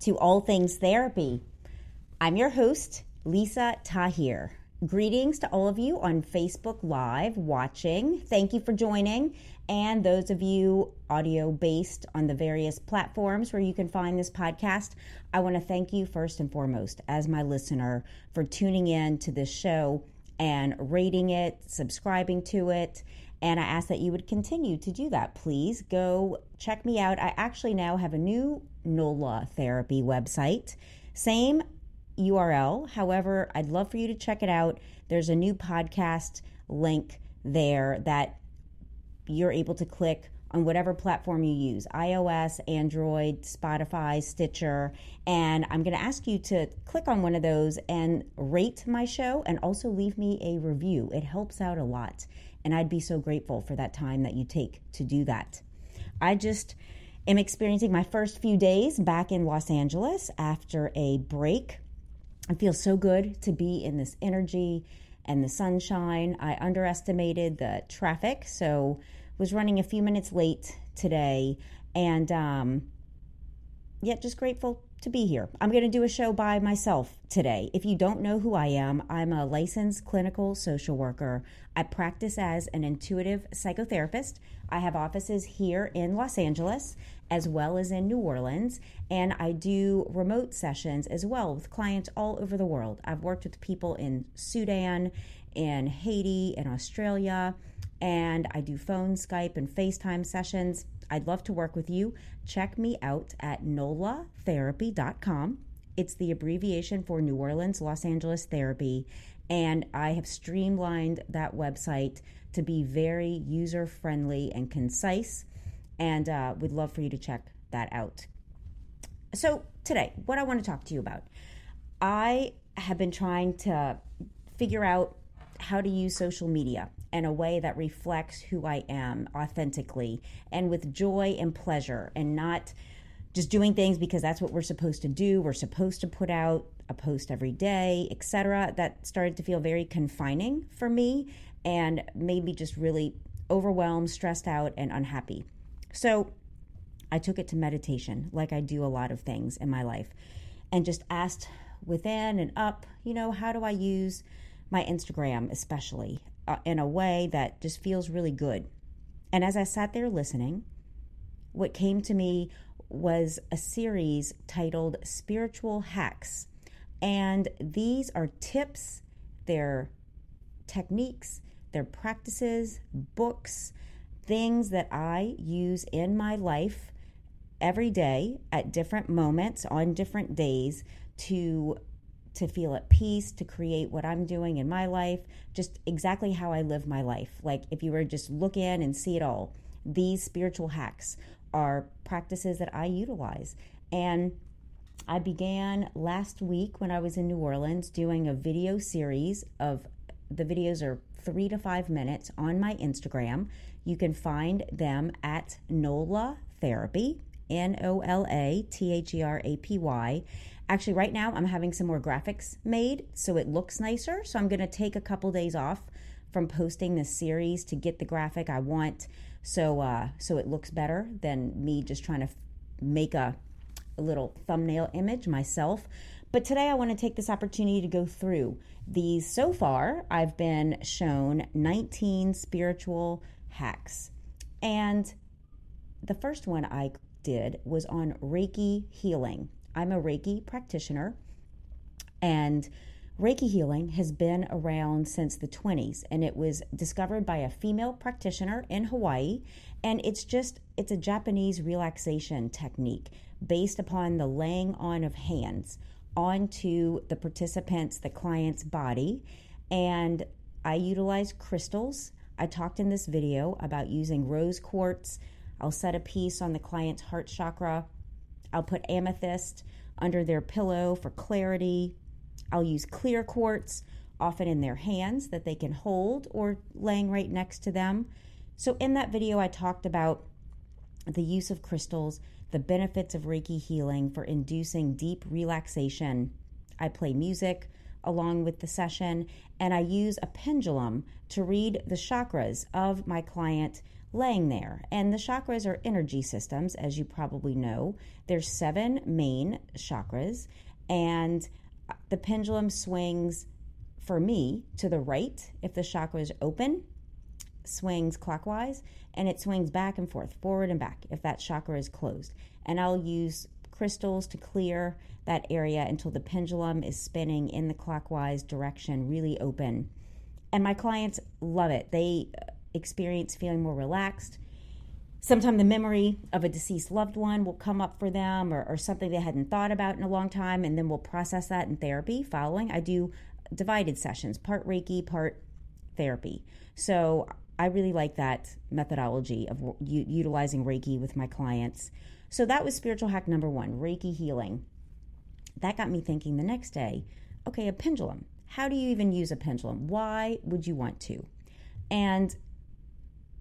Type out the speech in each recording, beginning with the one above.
to All Things Therapy. I'm your host, Lisa Tahir. Greetings to all of you on Facebook Live watching. Thank you for joining. And those of you audio based on the various platforms where you can find this podcast, I want to thank you first and foremost as my listener for tuning in to this show and rating it, subscribing to it. And I ask that you would continue to do that. Please go check me out. I actually now have a new NOLA therapy website. Same URL. However, I'd love for you to check it out. There's a new podcast link there that you're able to click on whatever platform you use iOS, Android, Spotify, Stitcher. And I'm going to ask you to click on one of those and rate my show and also leave me a review. It helps out a lot. And I'd be so grateful for that time that you take to do that. I just am experiencing my first few days back in Los Angeles after a break. It feels so good to be in this energy and the sunshine. I underestimated the traffic, so was running a few minutes late today, and um, yet just grateful to be here. I'm going to do a show by myself today. If you don't know who I am, I'm a licensed clinical social worker. I practice as an intuitive psychotherapist. I have offices here in Los Angeles as well as in New Orleans, and I do remote sessions as well with clients all over the world. I've worked with people in Sudan, in Haiti, in Australia, and I do phone, Skype, and FaceTime sessions. I'd love to work with you. Check me out at nolatherapy.com. It's the abbreviation for New Orleans, Los Angeles Therapy. And I have streamlined that website to be very user friendly and concise. And uh, we'd love for you to check that out. So, today, what I want to talk to you about, I have been trying to figure out how to use social media in a way that reflects who I am authentically and with joy and pleasure and not just doing things because that's what we're supposed to do. We're supposed to put out a post every day, etc. That started to feel very confining for me and made me just really overwhelmed, stressed out, and unhappy. So I took it to meditation, like I do a lot of things in my life, and just asked within and up, you know, how do I use my Instagram, especially uh, in a way that just feels really good. And as I sat there listening, what came to me was a series titled Spiritual Hacks. And these are tips, they're techniques, they're practices, books, things that I use in my life every day at different moments on different days to to feel at peace, to create what I'm doing in my life, just exactly how I live my life. Like if you were just look in and see it all, these spiritual hacks are practices that I utilize. And I began last week when I was in New Orleans doing a video series of the videos are three to five minutes on my Instagram. You can find them at NOLA Therapy, N O L A T H E R A P Y. Actually, right now I'm having some more graphics made so it looks nicer. So I'm going to take a couple days off from posting this series to get the graphic I want so uh, so it looks better than me just trying to f- make a, a little thumbnail image myself. But today I want to take this opportunity to go through these. So far, I've been shown 19 spiritual hacks. And the first one I did was on Reiki healing. I'm a Reiki practitioner, and Reiki healing has been around since the 20s, and it was discovered by a female practitioner in Hawaii. And it's just, it's a Japanese relaxation technique based upon the laying on of hands onto the participant's, the client's body. And I utilize crystals. I talked in this video about using rose quartz. I'll set a piece on the client's heart chakra I'll put amethyst under their pillow for clarity. I'll use clear quartz, often in their hands that they can hold or laying right next to them. So, in that video, I talked about the use of crystals, the benefits of Reiki healing for inducing deep relaxation. I play music along with the session, and I use a pendulum to read the chakras of my client laying there. And the chakras are energy systems, as you probably know. There's seven main chakras, and the pendulum swings for me to the right if the chakra is open, swings clockwise, and it swings back and forth, forward and back if that chakra is closed. And I'll use crystals to clear that area until the pendulum is spinning in the clockwise direction, really open. And my clients love it. They experience feeling more relaxed. Sometimes the memory of a deceased loved one will come up for them or, or something they hadn't thought about in a long time, and then we'll process that in therapy following. I do divided sessions, part Reiki, part therapy. So I really like that methodology of u- utilizing Reiki with my clients. So that was spiritual hack number one Reiki healing. That got me thinking the next day okay, a pendulum. How do you even use a pendulum? Why would you want to? And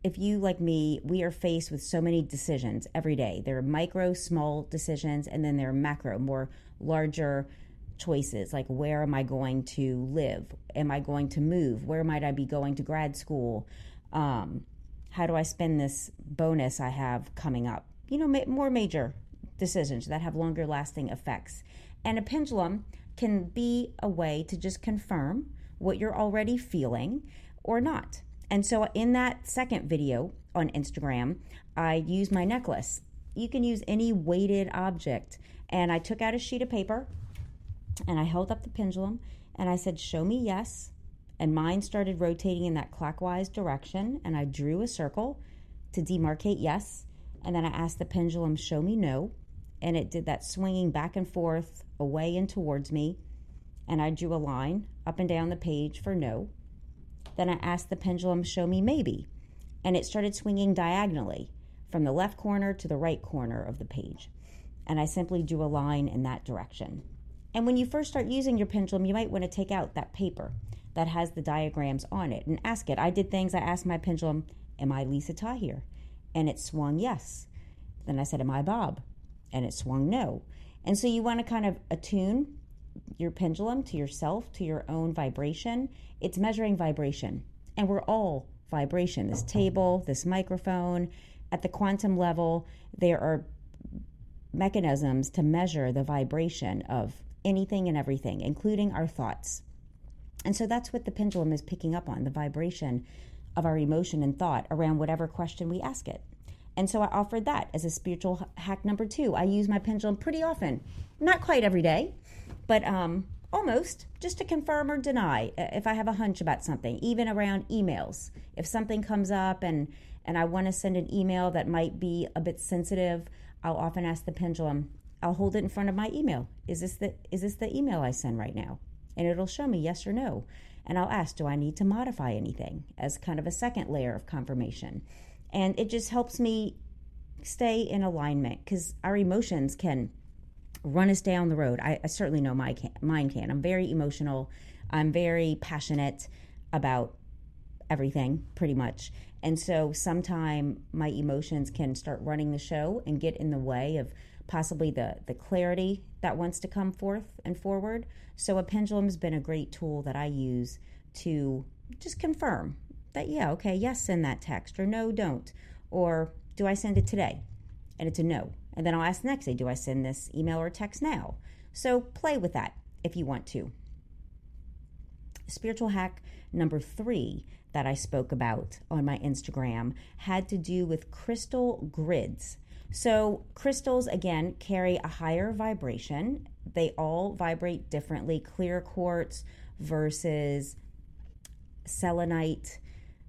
if you, like me, we are faced with so many decisions every day. There are micro, small decisions, and then there are macro, more larger choices like where am I going to live? Am I going to move? Where might I be going to grad school? Um, how do I spend this bonus I have coming up? You know, ma- more major decisions that have longer lasting effects. And a pendulum can be a way to just confirm what you're already feeling or not. And so in that second video on Instagram, I used my necklace. You can use any weighted object. And I took out a sheet of paper and I held up the pendulum and I said, Show me yes. And mine started rotating in that clockwise direction. And I drew a circle to demarcate yes. And then I asked the pendulum, Show me no. And it did that swinging back and forth away and towards me. And I drew a line up and down the page for no. Then I asked the pendulum, Show me maybe. And it started swinging diagonally from the left corner to the right corner of the page. And I simply drew a line in that direction. And when you first start using your pendulum, you might want to take out that paper that has the diagrams on it and ask it. I did things, I asked my pendulum, Am I Lisa Tahir? And it swung yes. Then I said, Am I Bob? And it swung no. And so you want to kind of attune your pendulum to yourself, to your own vibration. It's measuring vibration. And we're all vibration. This table, this microphone, at the quantum level, there are mechanisms to measure the vibration of anything and everything, including our thoughts. And so that's what the pendulum is picking up on the vibration of our emotion and thought around whatever question we ask it. And so I offered that as a spiritual hack number two. I use my pendulum pretty often, not quite every day, but um, almost just to confirm or deny if I have a hunch about something, even around emails. If something comes up and, and I want to send an email that might be a bit sensitive, I'll often ask the pendulum, I'll hold it in front of my email. Is this the is this the email I send right now? And it'll show me yes or no. And I'll ask, do I need to modify anything as kind of a second layer of confirmation? And it just helps me stay in alignment because our emotions can run us down the road. I, I certainly know my can, mine can. I'm very emotional. I'm very passionate about everything, pretty much. And so sometimes my emotions can start running the show and get in the way of possibly the, the clarity that wants to come forth and forward. So a pendulum's been a great tool that I use to just confirm that, yeah, okay, yes, send that text, or no, don't. Or do I send it today? And it's a no. And then I'll ask the next day, do I send this email or text now? So play with that if you want to. Spiritual hack number three that I spoke about on my Instagram had to do with crystal grids. So, crystals again carry a higher vibration. They all vibrate differently. Clear quartz versus selenite,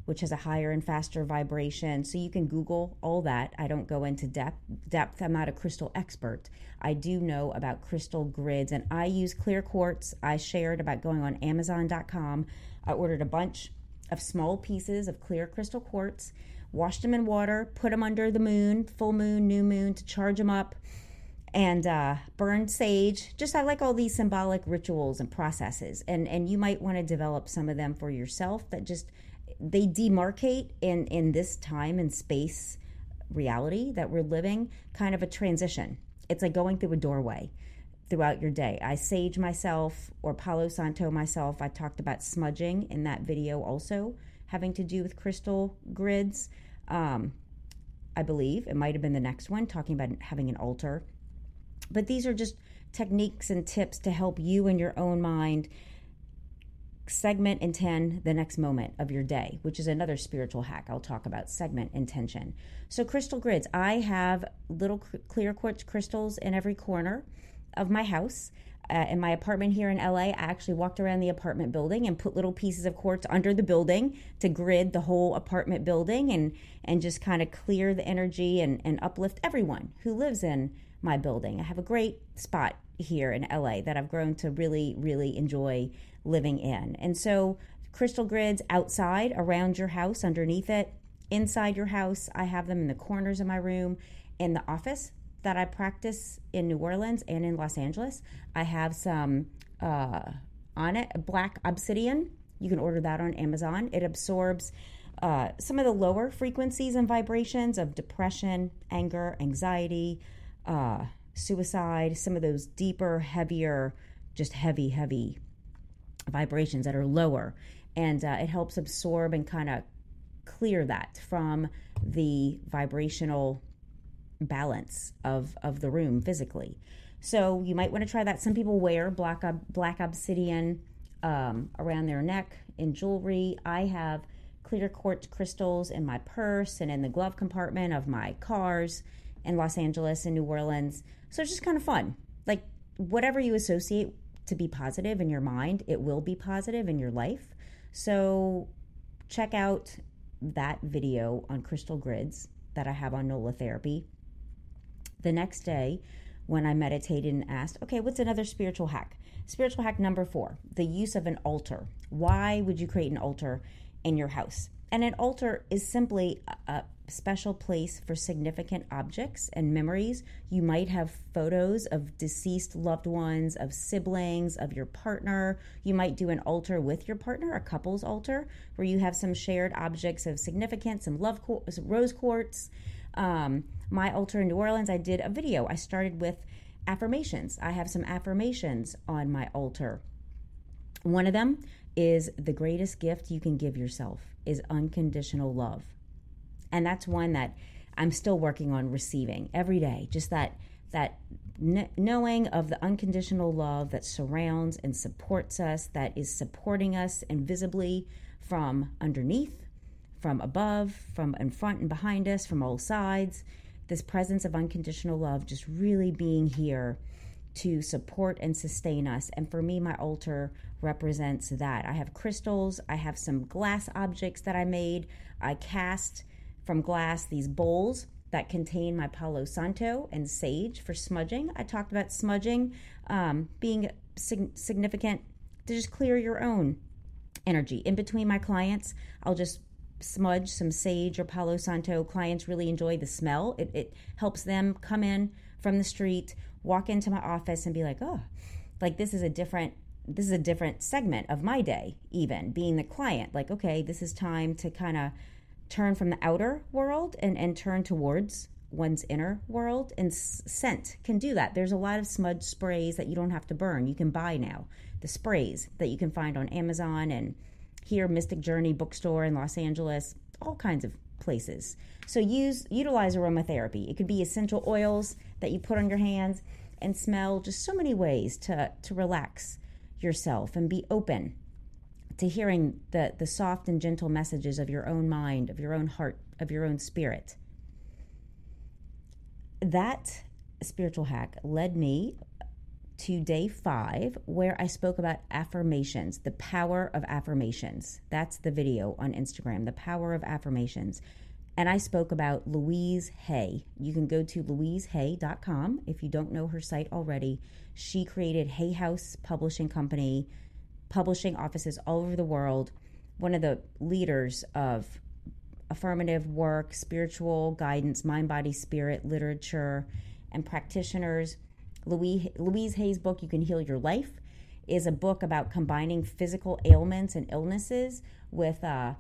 which has a higher and faster vibration. So, you can Google all that. I don't go into depth. depth. I'm not a crystal expert. I do know about crystal grids, and I use clear quartz. I shared about going on Amazon.com. I ordered a bunch of small pieces of clear crystal quartz washed them in water, put them under the moon, full moon, new moon, to charge them up. and uh, burn sage. Just I like all these symbolic rituals and processes, and and you might want to develop some of them for yourself. That just they demarcate in in this time and space reality that we're living, kind of a transition. It's like going through a doorway throughout your day. I sage myself or Palo Santo myself. I talked about smudging in that video also, having to do with crystal grids. Um, I believe it might have been the next one, talking about having an altar but these are just techniques and tips to help you in your own mind segment intend the next moment of your day, which is another spiritual hack I'll talk about segment intention. So, crystal grids I have little clear quartz crystals in every corner of my house. Uh, in my apartment here in LA, I actually walked around the apartment building and put little pieces of quartz under the building to grid the whole apartment building and, and just kind of clear the energy and, and uplift everyone who lives in my building. I have a great spot here in LA that I've grown to really, really enjoy living in. And so, crystal grids outside around your house, underneath it, inside your house. I have them in the corners of my room, in the office that I practice in New Orleans and in Los Angeles. I have some uh, on it, black obsidian. You can order that on Amazon. It absorbs uh, some of the lower frequencies and vibrations of depression, anger, anxiety, uh, suicide, some of those deeper, heavier, just heavy, heavy vibrations that are lower. And uh, it helps absorb and kind of clear that from the vibrational balance of, of the room physically. So you might want to try that. Some people wear black black obsidian um, around their neck in jewelry. I have clear quartz crystals in my purse and in the glove compartment of my cars in Los Angeles and New Orleans. So it's just kind of fun. Like whatever you associate to be positive in your mind, it will be positive in your life. So check out that video on crystal grids that I have on NOLA therapy. The next day, when I meditated and asked, okay, what's another spiritual hack? Spiritual hack number four the use of an altar. Why would you create an altar in your house? And an altar is simply a, special place for significant objects and memories. You might have photos of deceased loved ones, of siblings, of your partner. You might do an altar with your partner, a couple's altar, where you have some shared objects of significance, some love, some rose quartz. Um, my altar in New Orleans, I did a video. I started with affirmations. I have some affirmations on my altar. One of them is the greatest gift you can give yourself is unconditional love. And that's one that I'm still working on receiving every day. Just that that kn- knowing of the unconditional love that surrounds and supports us, that is supporting us invisibly from underneath, from above, from in front and behind us, from all sides. This presence of unconditional love just really being here to support and sustain us. And for me, my altar represents that. I have crystals, I have some glass objects that I made. I cast from glass these bowls that contain my Palo Santo and sage for smudging. I talked about smudging um, being sig- significant to just clear your own energy. In between my clients, I'll just smudge some sage or Palo Santo. Clients really enjoy the smell. It, it helps them come in from the street, walk into my office, and be like, oh, like this is a different this is a different segment of my day even being the client like okay this is time to kind of turn from the outer world and, and turn towards one's inner world. And scent can do that. There's a lot of smudge sprays that you don't have to burn. You can buy now. The sprays that you can find on Amazon and here, Mystic Journey bookstore in Los Angeles, all kinds of places. So use utilize aromatherapy. It could be essential oils that you put on your hands and smell just so many ways to to relax yourself and be open to hearing the, the soft and gentle messages of your own mind, of your own heart, of your own spirit. That spiritual hack led me to day five, where I spoke about affirmations, the power of affirmations. That's the video on Instagram, the power of affirmations. And I spoke about Louise Hay. You can go to louisehay.com if you don't know her site already. She created Hay House Publishing Company publishing offices all over the world, one of the leaders of affirmative work, spiritual guidance, mind, body, spirit, literature, and practitioners. Louise, Louise Hay's book, You Can Heal Your Life, is a book about combining physical ailments and illnesses with uh,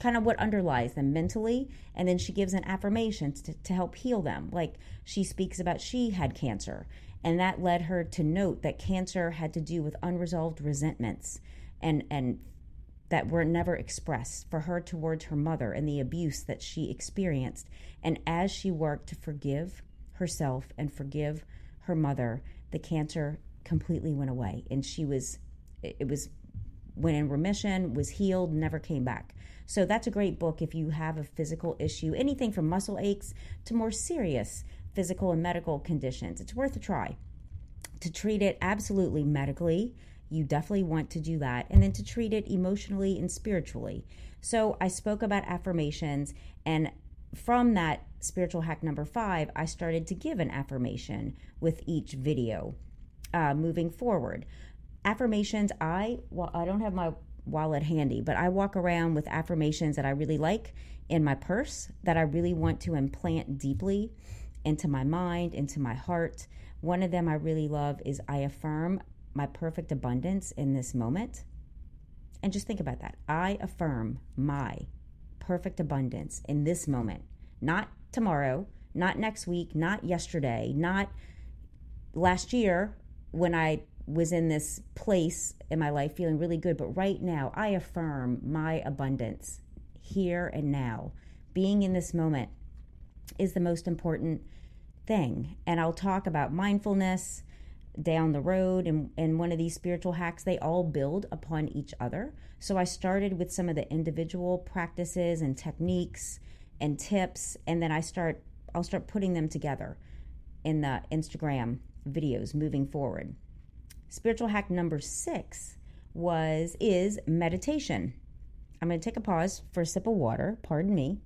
kind of what underlies them mentally. And then she gives an affirmation to, to help heal them. Like she speaks about she had cancer, and that led her to note that cancer had to do with unresolved resentments and, and that were never expressed for her towards her mother and the abuse that she experienced. And as she worked to forgive herself and forgive her mother, the cancer completely went away. And she was, it was, went in remission, was healed, never came back. So that's a great book if you have a physical issue, anything from muscle aches to more serious physical and medical conditions. It's worth a try. To treat it absolutely medically, you definitely want to do that. And then to treat it emotionally and spiritually. So I spoke about affirmations, and from that spiritual hack number five, I started to give an affirmation with each video uh, moving forward. Affirmations, I well, I don't have my wallet handy, but I walk around with affirmations that I really like in my purse that I really want to implant deeply into my mind, into my heart. One of them I really love is I affirm my perfect abundance in this moment. And just think about that. I affirm my perfect abundance in this moment, not tomorrow, not next week, not yesterday, not last year when I was in this place in my life feeling really good, but right now I affirm my abundance here and now. Being in this moment is the most important thing. And I'll talk about mindfulness down the road and, and one of these spiritual hacks. They all build upon each other. So I started with some of the individual practices and techniques and tips, and then I start I'll start putting them together in the Instagram videos moving forward. Spiritual hack number six was is meditation. I'm going to take a pause for a sip of water. Pardon me.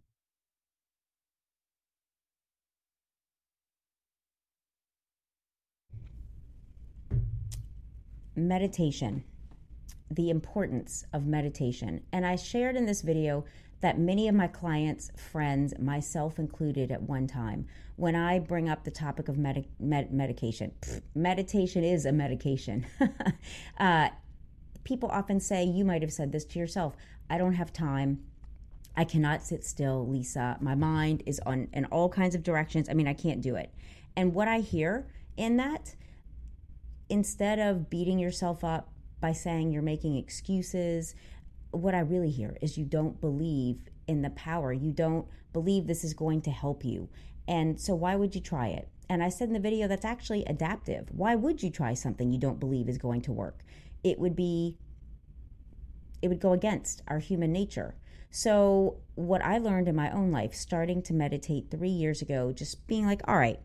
Meditation, the importance of meditation. And I shared in this video that many of my clients, friends, myself included at one time, when I bring up the topic of med- med- medication, meditation is a medication. uh, people often say, you might have said this to yourself, I don't have time. I cannot sit still, Lisa. My mind is on in all kinds of directions. I mean, I can't do it. And what I hear in that, instead of beating yourself up by saying you're making excuses, what I really hear is you don't believe in the power. You don't believe this is going to help you. And so, why would you try it? And I said in the video that's actually adaptive. Why would you try something you don't believe is going to work? It would be, it would go against our human nature. So, what I learned in my own life, starting to meditate three years ago, just being like, all right,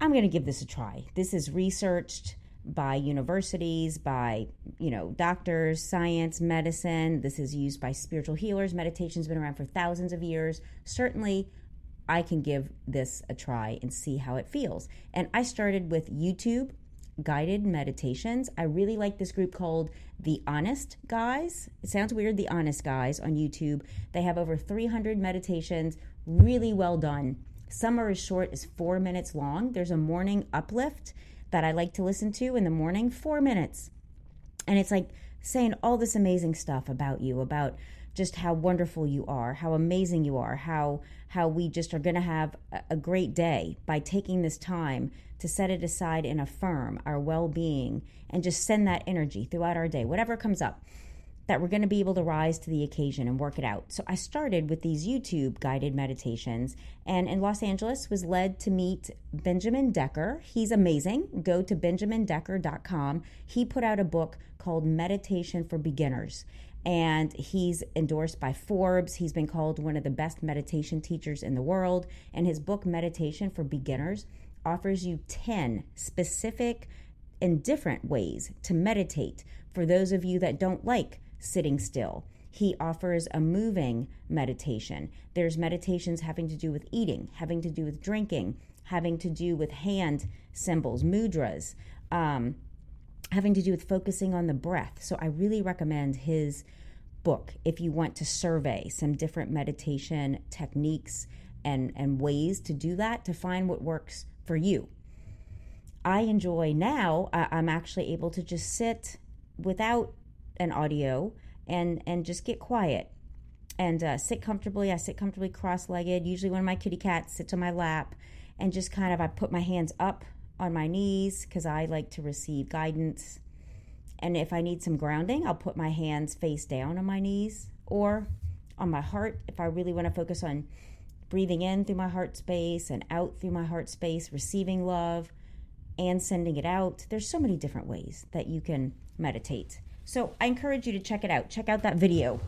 I'm going to give this a try. This is researched by universities, by you know doctors, science, medicine. This is used by spiritual healers. Meditation's been around for thousands of years. Certainly, I can give this a try and see how it feels. And I started with YouTube guided meditations. I really like this group called The Honest Guys. It sounds weird, The Honest Guys on YouTube. They have over 300 meditations, really well done. Some are as short as four minutes long. There's a morning uplift that I like to listen to in the morning, four minutes. And it's like saying all this amazing stuff about you, about just how wonderful you are, how amazing you are, how how we just are going to have a great day by taking this time to set it aside and affirm our well-being and just send that energy throughout our day, whatever comes up that we're going to be able to rise to the occasion and work it out. So I started with these YouTube guided meditations and in Los Angeles was led to meet Benjamin Decker. He's amazing. Go to benjamindecker.com. He put out a book called Meditation for Beginners and he's endorsed by Forbes. He's been called one of the best meditation teachers in the world and his book Meditation for Beginners offers you 10 specific and different ways to meditate for those of you that don't like sitting still. He offers a moving meditation. There's meditations having to do with eating, having to do with drinking, having to do with hand symbols, mudras, um, having to do with focusing on the breath. So I really recommend his book if you want to survey some different meditation techniques and, and ways to do that to find what works for you. I enjoy now, I'm actually able to just sit without an audio and and just get quiet and uh, sit comfortably. I sit comfortably cross-legged. Usually, one of my kitty cats sits on my lap, and just kind of I put my hands up on my knees because I like to receive guidance. And if I need some grounding, I'll put my hands face down on my knees or on my heart if I really want to focus on breathing in through my heart space and out through my heart space, receiving love and sending it out. There's so many different ways that you can meditate. So I encourage you to check it out. Check out that video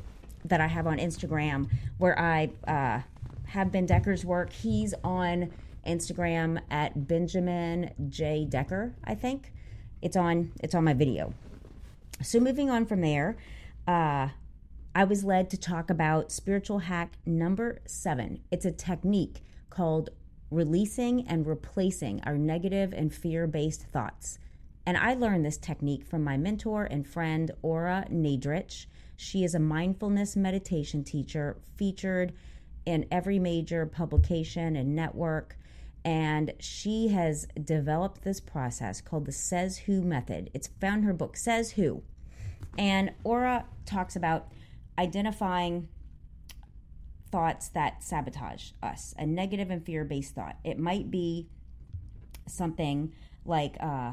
that I have on Instagram where I uh, have Ben Decker's work. He's on Instagram at Benjamin J Decker, I think. It's on it's on my video. So moving on from there, uh, I was led to talk about spiritual hack number seven. It's a technique called releasing and replacing our negative and fear based thoughts. And I learned this technique from my mentor and friend, Ora Nadrich. She is a mindfulness meditation teacher featured in every major publication and network. And she has developed this process called the Says Who method. It's found her book, Says Who. And Ora talks about identifying thoughts that sabotage us, a negative and fear based thought. It might be something like, uh,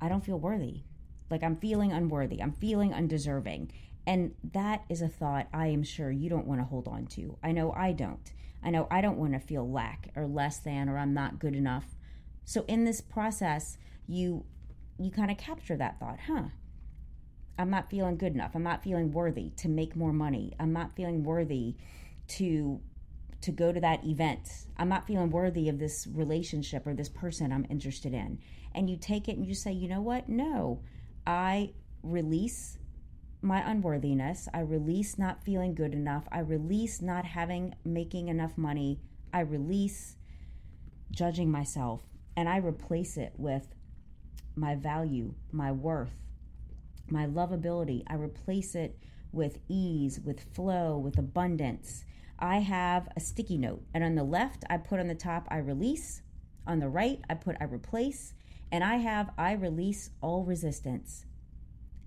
I don't feel worthy. Like I'm feeling unworthy. I'm feeling undeserving. And that is a thought I am sure you don't want to hold on to. I know I don't. I know I don't want to feel lack or less than or I'm not good enough. So in this process, you you kind of capture that thought, huh? I'm not feeling good enough. I'm not feeling worthy to make more money. I'm not feeling worthy to to go to that event. I'm not feeling worthy of this relationship or this person I'm interested in. And you take it and you say, "You know what? No. I release my unworthiness. I release not feeling good enough. I release not having making enough money. I release judging myself and I replace it with my value, my worth, my lovability. I replace it with ease, with flow, with abundance. I have a sticky note, and on the left, I put on the top, I release. On the right, I put I replace, and I have I release all resistance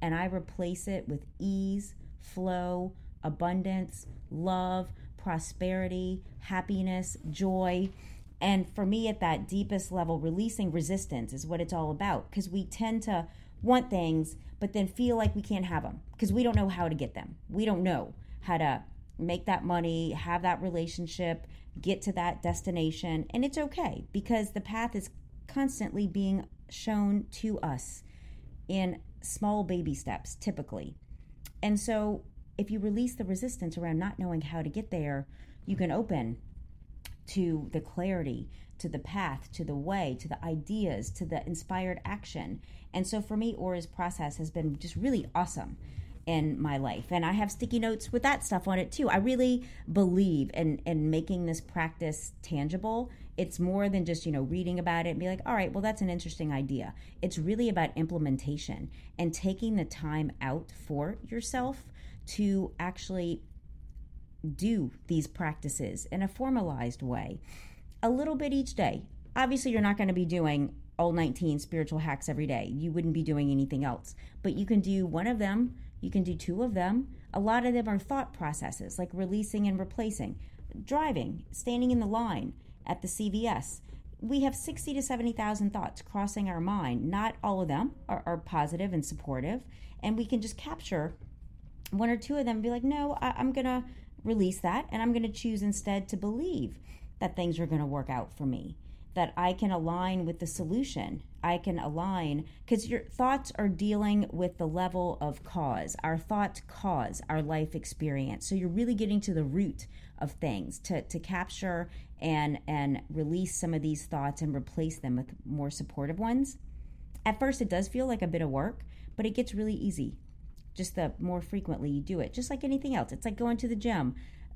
and I replace it with ease, flow, abundance, love, prosperity, happiness, joy. And for me, at that deepest level, releasing resistance is what it's all about because we tend to want things, but then feel like we can't have them because we don't know how to get them. We don't know how to make that money, have that relationship, get to that destination. And it's okay because the path is constantly being shown to us in small baby steps, typically. And so, if you release the resistance around not knowing how to get there, you can open to the clarity, to the path, to the way, to the ideas, to the inspired action. And so, for me, Ora's process has been just really awesome in my life. And I have sticky notes with that stuff on it too. I really believe in, in making this practice tangible it's more than just you know reading about it and be like all right well that's an interesting idea. It's really about implementation and taking the time out for yourself to actually do these practices in a formalized way. A little bit each day. Obviously you're not going to be doing all 19 spiritual hacks every day. You wouldn't be doing anything else. But you can do one of them. You can do two of them. A lot of them are thought processes like releasing and replacing. Driving standing in the line at the CVS. We have 60 to 70,000 thoughts crossing our mind. Not all of them are, are, positive and supportive. And we can just capture one or two of them and be like, no, I, I'm going to release that. And I'm going to choose instead to believe that things are going to work out for me, that I can align with the solution. I can align because your thoughts are dealing with the level of cause. Our thoughts cause our life experience. So you're really getting to the root of things to, to capture and and release some of these thoughts and replace them with more supportive ones. At first it does feel like a bit of work, but it gets really easy. Just the more frequently you do it, just like anything else. It's like going to the gym.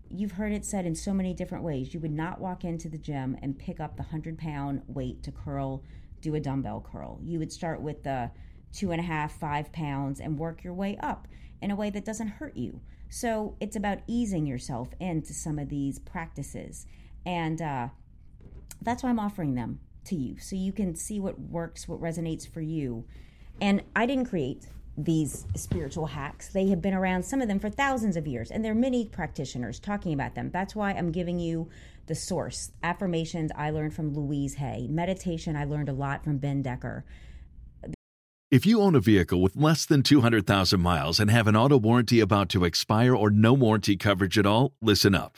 You've heard it said in so many different ways. You would not walk into the gym and pick up the 100 pound weight to curl, do a dumbbell curl. You would start with the two and a half, five pounds and work your way up in a way that doesn't hurt you. So it's about easing yourself into some of these practices and uh, that's why I'm offering them to you so you can see what works, what resonates for you. And I didn't create these spiritual hacks. They have been around, some of them for thousands of years, and there are many practitioners talking about them. That's why I'm giving you the source. Affirmations I learned from Louise Hay. Meditation I learned a lot from Ben Decker. If you own a vehicle with less than 200,000 miles and have an auto warranty about to expire or no warranty coverage at all, listen up.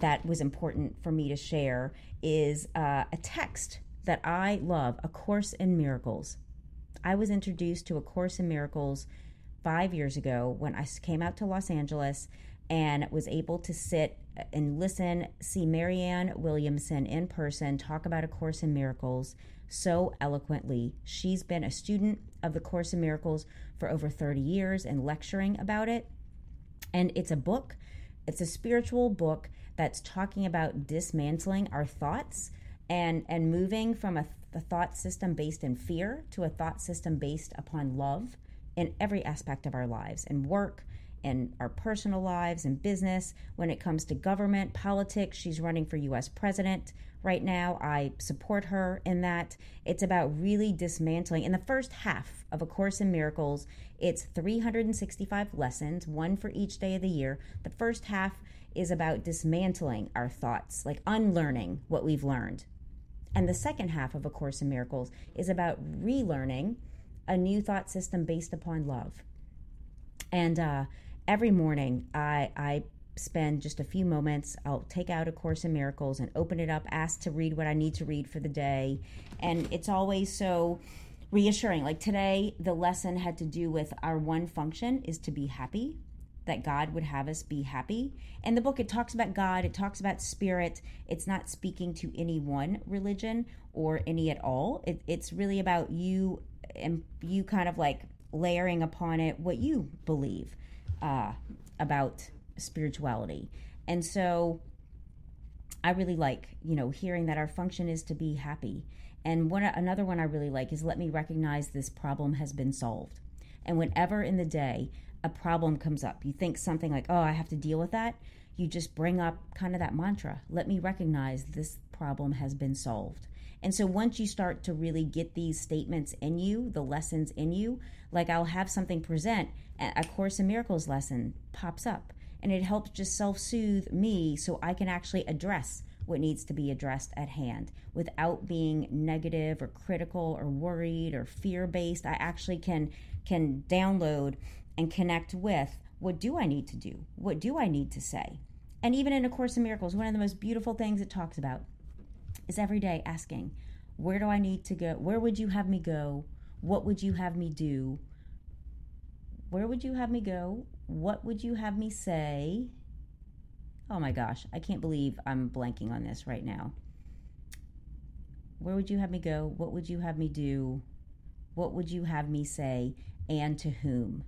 that was important for me to share is uh, a text that I love A Course in Miracles. I was introduced to A Course in Miracles five years ago when I came out to Los Angeles and was able to sit and listen, see Marianne Williamson in person talk about A Course in Miracles so eloquently. She's been a student of the Course in Miracles for over 30 years and lecturing about it. And it's a book, it's a spiritual book that's talking about dismantling our thoughts and, and moving from a, a thought system based in fear to a thought system based upon love in every aspect of our lives and work and our personal lives and business. When it comes to government, politics, she's running for US president right now. I support her in that. It's about really dismantling. In the first half of A Course in Miracles, it's 365 lessons, one for each day of the year. The first half is about dismantling our thoughts, like unlearning what we've learned. And the second half of A Course in Miracles is about relearning a new thought system based upon love. And uh, every morning, I, I spend just a few moments. I'll take out A Course in Miracles and open it up, ask to read what I need to read for the day. And it's always so reassuring. Like today, the lesson had to do with our one function is to be happy, that God would have us be happy. And the book, it talks about God, it talks about spirit. It's not speaking to any one religion or any at all. It, it's really about you and you kind of like layering upon it what you believe uh, about spirituality. And so I really like, you know, hearing that our function is to be happy. And one another one I really like is let me recognize this problem has been solved. And whenever in the day a problem comes up, you think something like, "Oh, I have to deal with that." You just bring up kind of that mantra, let me recognize this problem has been solved. And so once you start to really get these statements in you, the lessons in you, like I'll have something present, a Course in Miracles lesson pops up and it helps just self soothe me so I can actually address what needs to be addressed at hand without being negative or critical or worried or fear based. I actually can can download and connect with what do I need to do? What do I need to say? And even in A Course in Miracles, one of the most beautiful things it talks about is every day asking, Where do I need to go? Where would you have me go? What would you have me do? Where would you have me go? What would you have me say? Oh my gosh, I can't believe I'm blanking on this right now. Where would you have me go? What would you have me do? What would you have me say? And to whom?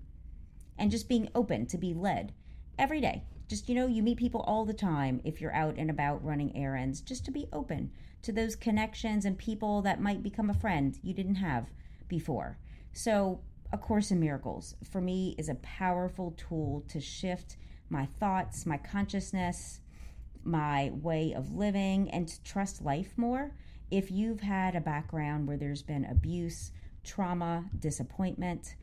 And just being open to be led every day. Just, you know, you meet people all the time if you're out and about running errands, just to be open to those connections and people that might become a friend you didn't have before. So a Course in Miracles for me is a powerful tool to shift my thoughts, my consciousness, my way of living, and to trust life more. If you've had a background where there's been abuse, trauma, disappointment,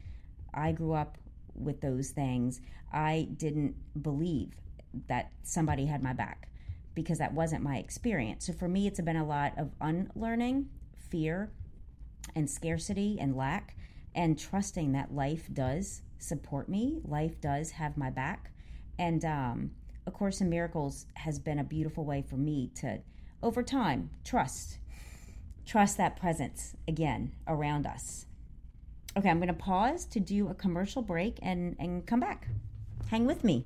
I grew up with those things. I didn't believe that somebody had my back because that wasn't my experience. So for me, it's been a lot of unlearning, fear, and scarcity and lack and trusting that life does support me, life does have my back. And um, A Course in Miracles has been a beautiful way for me to, over time, trust. Trust that presence again around us. Okay, I'm going to pause to do a commercial break and, and come back. Hang with me.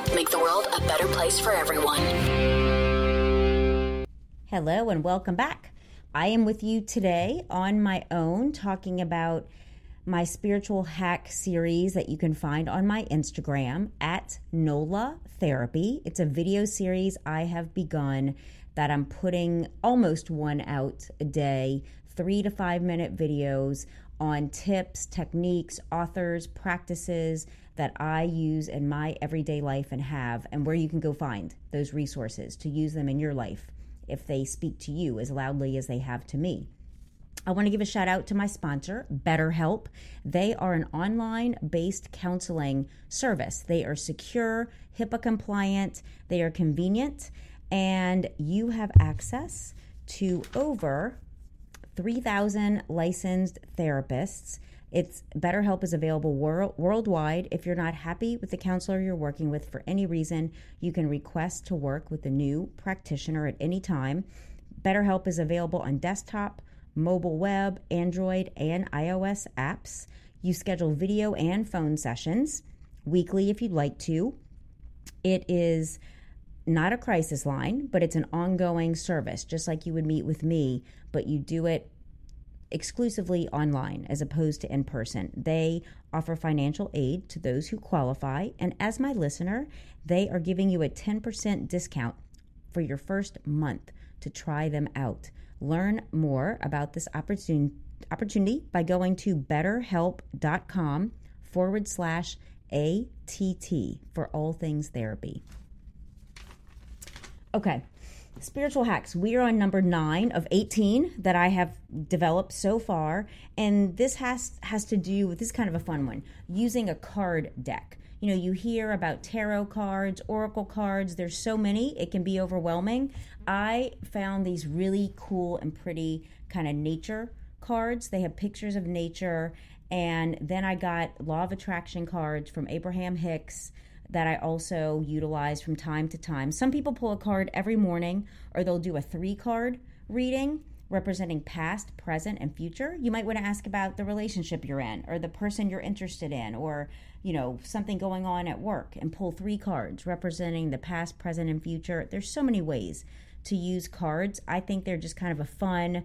Make the world a better place for everyone. Hello and welcome back. I am with you today on my own talking about my spiritual hack series that you can find on my Instagram at NOLA Therapy. It's a video series I have begun that I'm putting almost one out a day, three to five minute videos on tips, techniques, authors, practices that I use in my everyday life and have, and where you can go find those resources to use them in your life if they speak to you as loudly as they have to me. I want to give a shout out to my sponsor, BetterHelp. They are an online based counseling service. They are secure, HIPAA compliant, they are convenient, and you have access to over 3,000 licensed therapists. It's BetterHelp is available wor- worldwide. If you're not happy with the counselor you're working with for any reason, you can request to work with a new practitioner at any time. BetterHelp is available on desktop, mobile web, Android, and iOS apps. You schedule video and phone sessions weekly if you'd like to. It is not a crisis line, but it's an ongoing service, just like you would meet with me, but you do it exclusively online as opposed to in person. They offer financial aid to those who qualify, and as my listener, they are giving you a 10% discount for your first month to try them out. Learn more about this opportun- opportunity by going to betterhelp.com forward slash ATT for all things therapy. Okay, spiritual hacks. We are on number nine of 18 that I have developed so far. And this has, has to do with this is kind of a fun one using a card deck. You know, you hear about tarot cards, oracle cards, there's so many, it can be overwhelming. I found these really cool and pretty kind of nature cards. They have pictures of nature. And then I got law of attraction cards from Abraham Hicks that I also utilize from time to time. Some people pull a card every morning, or they'll do a three card reading representing past, present, and future. You might want to ask about the relationship you're in, or the person you're interested in, or you know something going on at work, and pull three cards representing the past, present, and future. There's so many ways to use cards. I think they're just kind of a fun,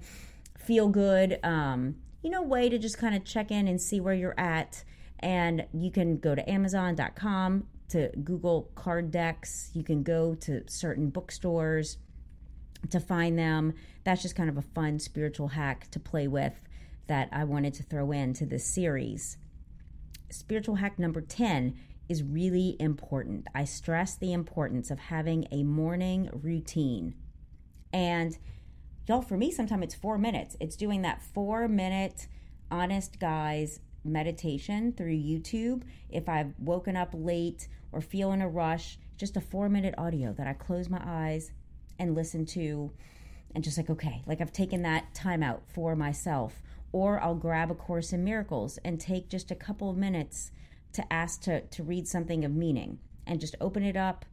feel good, um, you know, way to just kind of check in and see where you're at. And you can go to Amazon.com to Google card decks. You can go to certain bookstores to find them. That's just kind of a fun spiritual hack to play with that I wanted to throw into this series. Spiritual hack number 10 is really important. I stress the importance of having a morning routine. And y'all, for me, sometimes it's four minutes. It's doing that four minute honest guys meditation through YouTube. If I've woken up late or feel in a rush, just a four minute audio that I close my eyes and listen to, and just like, okay, like I've taken that time out for myself. Or I'll grab a Course in Miracles and take just a couple of minutes to ask to, to read something of meaning and just open it up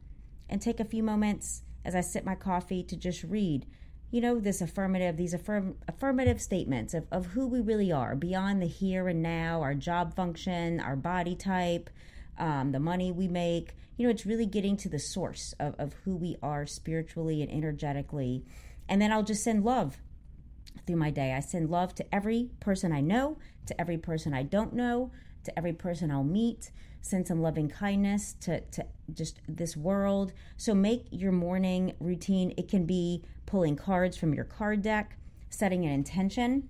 and take a few moments as I sip my coffee to just read you know, this affirmative, these affirm, affirmative statements of, of who we really are beyond the here and now, our job function, our body type, um, the money we make. You know, it's really getting to the source of, of who we are spiritually and energetically. And then I'll just send love through my day. I send love to every person I know, to every person I don't know, to every person I'll meet, send some loving kindness to, to just this world. So make your morning routine. It can be pulling cards from your card deck, setting an intention.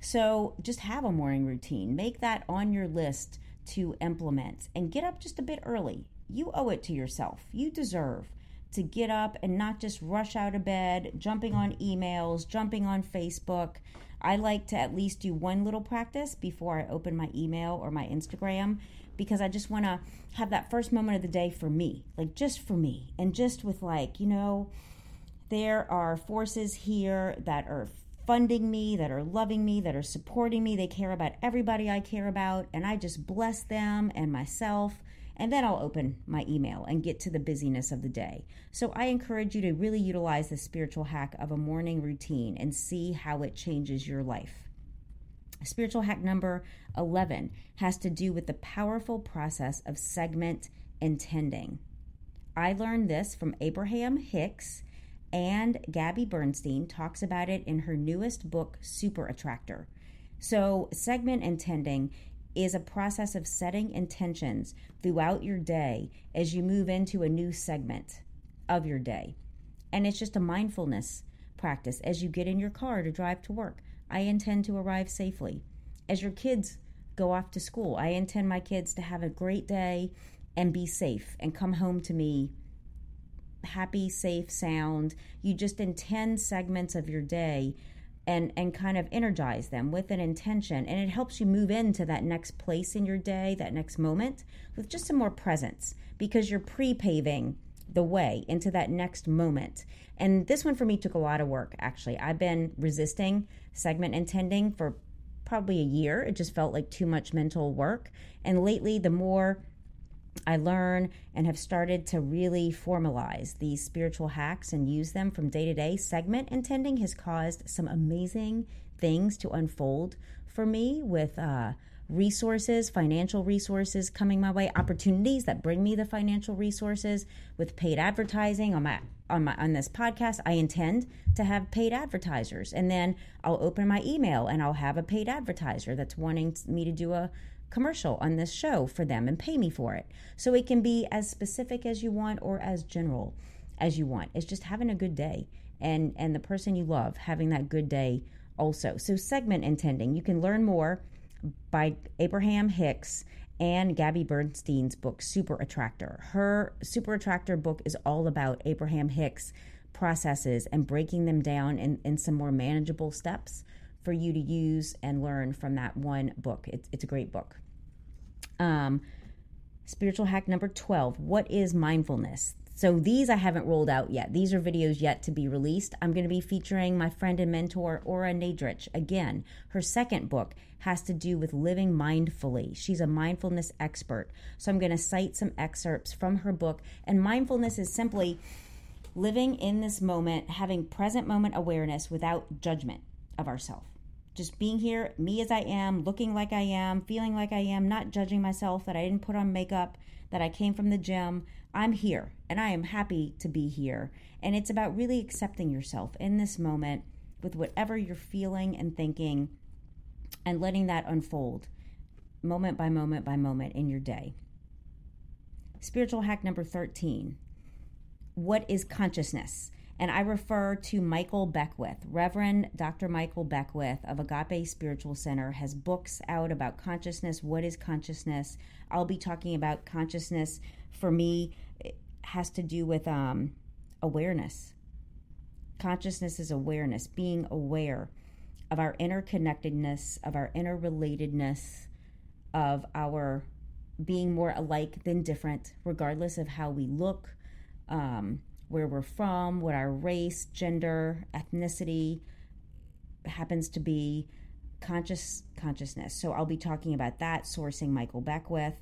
So just have a morning routine. Make that on your list to implement and get up just a bit early. You owe it to yourself. You deserve to get up and not just rush out of bed, jumping on emails, jumping on Facebook. I like to at least do one little practice before I open my email or my Instagram because I just want to have that first moment of the day for me, like just for me, and just with like, you know, there are forces here that are funding me, that are loving me, that are supporting me. They care about everybody I care about, and I just bless them and myself. And then I'll open my email and get to the busyness of the day. So I encourage you to really utilize the spiritual hack of a morning routine and see how it changes your life. Spiritual hack number 11 has to do with the powerful process of segment intending. I learned this from Abraham Hicks, and Gabby Bernstein talks about it in her newest book, Super Attractor. So, segment intending is a process of setting intentions throughout your day as you move into a new segment of your day. And it's just a mindfulness practice as you get in your car to drive to work. I intend to arrive safely. As your kids go off to school, I intend my kids to have a great day and be safe and come home to me happy, safe, sound. You just intend segments of your day and and kind of energize them with an intention and it helps you move into that next place in your day, that next moment with just some more presence because you're pre-paving the way into that next moment. And this one for me took a lot of work, actually. I've been resisting segment intending for probably a year. It just felt like too much mental work. And lately, the more I learn and have started to really formalize these spiritual hacks and use them from day to day, segment intending has caused some amazing things to unfold for me with uh, resources, financial resources coming my way, opportunities that bring me the financial resources with paid advertising on my on my on this podcast. I intend to have paid advertisers, and then I'll open my email and I'll have a paid advertiser that's wanting me to do a commercial on this show for them and pay me for it. So it can be as specific as you want or as general as you want. It's just having a good day and and the person you love having that good day also. So segment intending, you can learn more by Abraham Hicks and Gabby Bernstein's book, Super Attractor. Her Super Attractor book is all about Abraham Hicks processes and breaking them down in, in some more manageable steps for you to use and learn from that one book. It's, it's a great book. Um, spiritual hack number 12 What is mindfulness? So these I haven't rolled out yet. These are videos yet to be released. I'm going to be featuring my friend and mentor, Ora Nadrich. Again, her second book has to do with living mindfully. She's a mindfulness expert. So I'm going to cite some excerpts from her book. And mindfulness is simply living in this moment, having present moment awareness without judgment of ourselves. Just being here, me as I am, looking like I am, feeling like I am, not judging myself that I didn't put on makeup, that I came from the gym. I'm here and I am happy to be here. And it's about really accepting yourself in this moment with whatever you're feeling and thinking and letting that unfold moment by moment by moment in your day. Spiritual hack number 13 What is consciousness? And I refer to Michael Beckwith. Reverend Dr. Michael Beckwith of Agape Spiritual Center has books out about consciousness. What is consciousness? I'll be talking about consciousness for me it has to do with um, awareness. Consciousness is awareness, being aware of our interconnectedness, of our interrelatedness, of our being more alike than different, regardless of how we look, um, where we're from, what our race, gender, ethnicity happens to be, conscious consciousness. So I'll be talking about that, sourcing Michael Beckwith.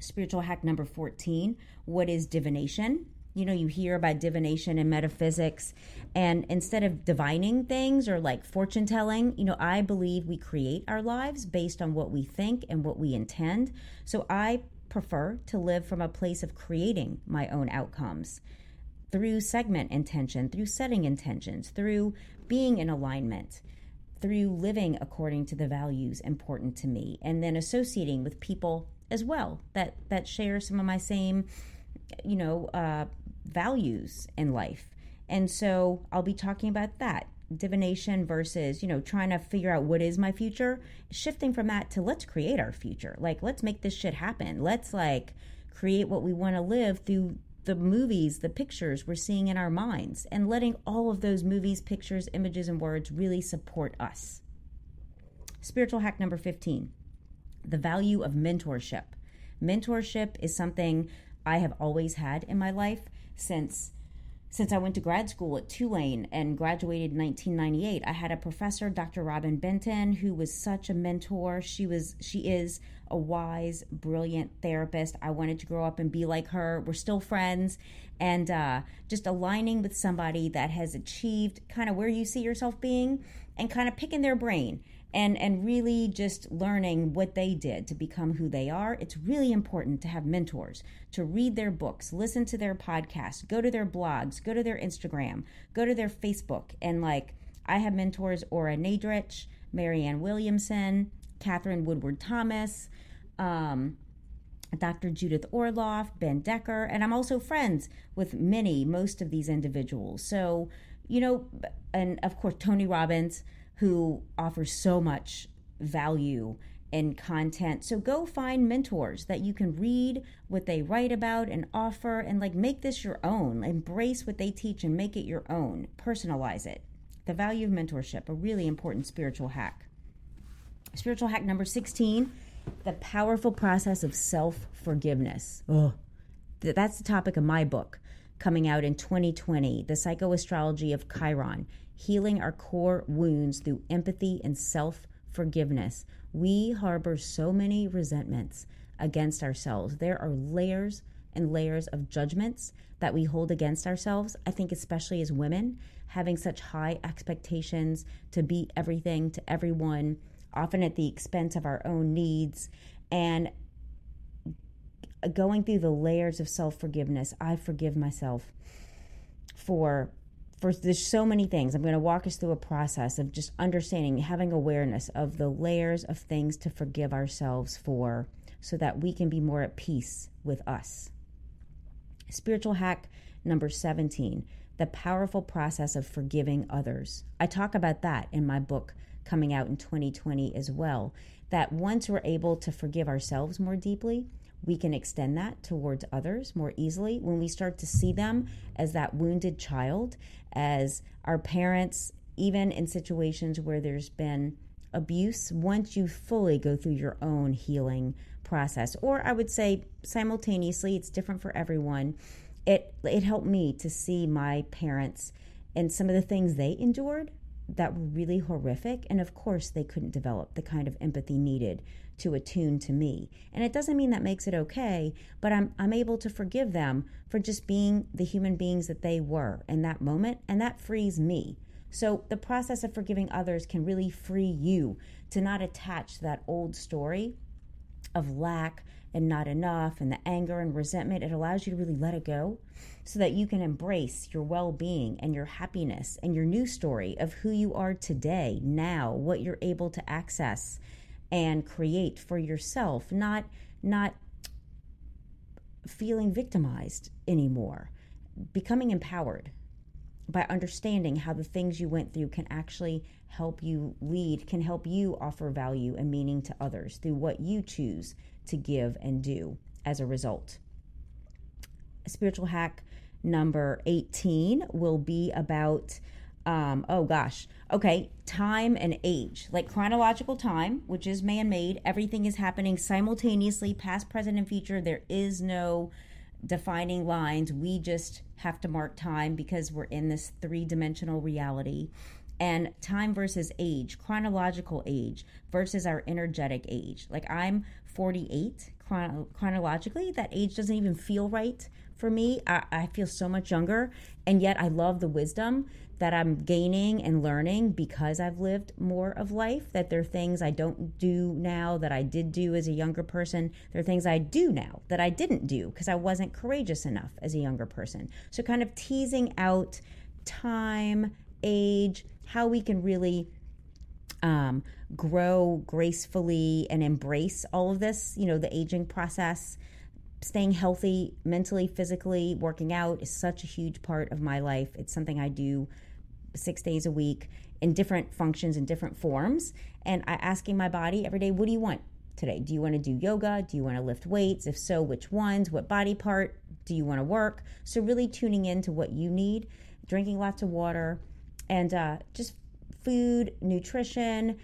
Spiritual hack number 14 What is divination? You know, you hear about divination and metaphysics, and instead of divining things or like fortune telling, you know, I believe we create our lives based on what we think and what we intend. So I prefer to live from a place of creating my own outcomes through segment intention, through setting intentions, through being in alignment through living according to the values important to me and then associating with people as well that that share some of my same you know uh, values in life. And so i'll be talking about that divination versus you know trying to figure out what is my future shifting from that to let's create our future. Like let's make this shit happen. Let's like create what we want to live through the movies the pictures we're seeing in our minds and letting all of those movies pictures images and words really support us. Spiritual hack number 15 the value of mentorship. Mentorship is something i have always had in my life since since I went to grad school at Tulane and graduated in 1998, I had a professor, Dr. Robin Benton, who was such a mentor. She was she is a wise, brilliant therapist. I wanted to grow up and be like her. We're still friends, and uh, just aligning with somebody that has achieved kind of where you see yourself being, and kind of picking their brain and and really just learning what they did to become who they are it's really important to have mentors to read their books listen to their podcasts go to their blogs go to their instagram go to their facebook and like i have mentors ora nadrich marianne williamson Katherine Woodward Thomas um, Dr. Judith Orloff, Ben Decker, and I'm also friends with many, most of these individuals. So, you know, and of course, Tony Robbins, who offers so much value and content. So go find mentors that you can read what they write about and offer and like make this your own. Embrace what they teach and make it your own. Personalize it. The value of mentorship, a really important spiritual hack. Spiritual hack number 16, the powerful process of self-forgiveness. Oh, that's the topic of my book coming out in 2020, The Psychoastrology of Chiron healing our core wounds through empathy and self forgiveness. We harbor so many resentments against ourselves. There are layers and layers of judgments that we hold against ourselves. I think, especially as women, having such high expectations to be everything to everyone, often at the expense of our own needs, and going through the layers of self forgiveness. I forgive myself for for there's so many things. I'm going to walk us through a process of just understanding, having awareness of the layers of things to forgive ourselves for so that we can be more at peace with us. Spiritual hack number 17 the powerful process of forgiving others. I talk about that in my book coming out in 2020 as well. That once we're able to forgive ourselves more deeply, we can extend that towards others more easily when we start to see them as that wounded child, as our parents, even in situations where there's been abuse, once you fully go through your own healing process, or I would say simultaneously, it's different for everyone. It it helped me to see my parents and some of the things they endured that were really horrific and of course they couldn't develop the kind of empathy needed to attune to me. And it doesn't mean that makes it okay, but I'm I'm able to forgive them for just being the human beings that they were in that moment and that frees me. So the process of forgiving others can really free you to not attach to that old story of lack and not enough and the anger and resentment. It allows you to really let it go so that you can embrace your well being and your happiness and your new story of who you are today, now, what you're able to access and create for yourself, not not feeling victimized anymore, becoming empowered by understanding how the things you went through can actually help you lead, can help you offer value and meaning to others through what you choose to give and do as a result. Spiritual hack number 18 will be about um, oh gosh, okay, time and age, like chronological time, which is man made. Everything is happening simultaneously, past, present, and future. There is no defining lines. We just have to mark time because we're in this three dimensional reality. And time versus age, chronological age versus our energetic age. Like I'm 48 chron- chronologically, that age doesn't even feel right for me. I, I feel so much younger, and yet I love the wisdom that I'm gaining and learning because I've lived more of life. That there are things I don't do now that I did do as a younger person. There are things I do now that I didn't do because I wasn't courageous enough as a younger person. So, kind of teasing out time, age, how we can really um, grow gracefully and embrace all of this, you know, the aging process. Staying healthy mentally, physically, working out is such a huge part of my life. It's something I do six days a week in different functions and different forms. And I asking my body every day, what do you want today? Do you want to do yoga? Do you want to lift weights? If so, which ones? What body part do you want to work? So really tuning into what you need, drinking lots of water, and uh, just food, nutrition,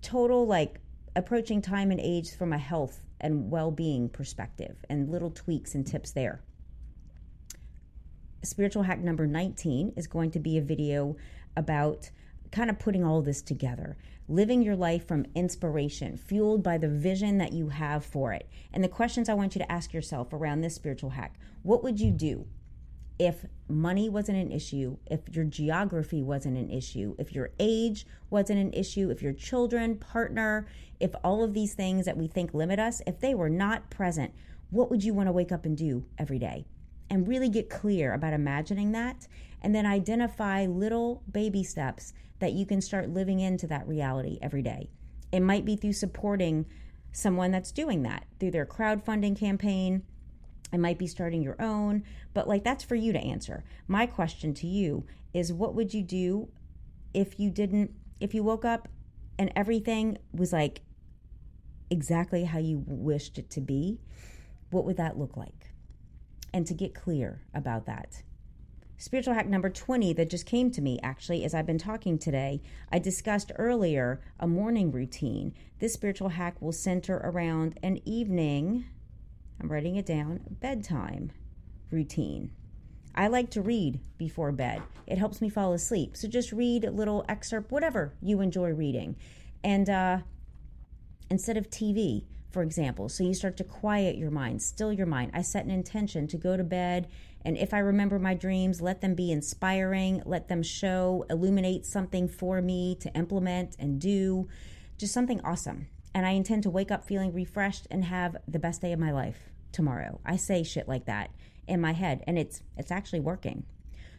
total like approaching time and age from a health and well-being perspective and little tweaks and tips there. Spiritual hack number 19 is going to be a video about kind of putting all this together, living your life from inspiration, fueled by the vision that you have for it. And the questions I want you to ask yourself around this spiritual hack what would you do if money wasn't an issue, if your geography wasn't an issue, if your age wasn't an issue, if your children, partner, if all of these things that we think limit us, if they were not present, what would you want to wake up and do every day? And really get clear about imagining that, and then identify little baby steps that you can start living into that reality every day. It might be through supporting someone that's doing that, through their crowdfunding campaign it might be starting your own, but like that's for you to answer. My question to you is what would you do if you didn't, if you woke up and everything was like exactly how you wished it to be? What would that look like? And to get clear about that. Spiritual hack number 20 that just came to me actually as I've been talking today. I discussed earlier a morning routine. This spiritual hack will center around an evening I'm writing it down bedtime routine. I like to read before bed. It helps me fall asleep. So just read a little excerpt, whatever you enjoy reading. And uh, instead of TV, for example, so you start to quiet your mind, still your mind. I set an intention to go to bed. And if I remember my dreams, let them be inspiring, let them show, illuminate something for me to implement and do, just something awesome. And I intend to wake up feeling refreshed and have the best day of my life tomorrow. I say shit like that in my head and it's it's actually working.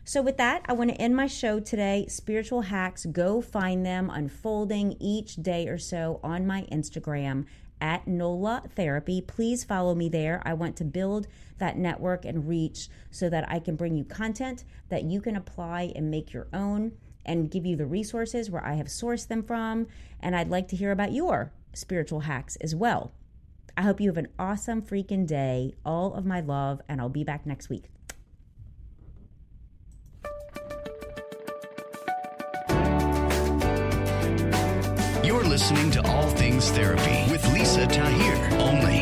So with that, I want to end my show today. Spiritual hacks, go find them unfolding each day or so on my Instagram at NOLA Therapy. Please follow me there. I want to build that network and reach so that I can bring you content that you can apply and make your own and give you the resources where I have sourced them from. And I'd like to hear about your spiritual hacks as well. I hope you have an awesome freaking day. All of my love, and I'll be back next week. You're listening to All Things Therapy with Lisa Tahir, only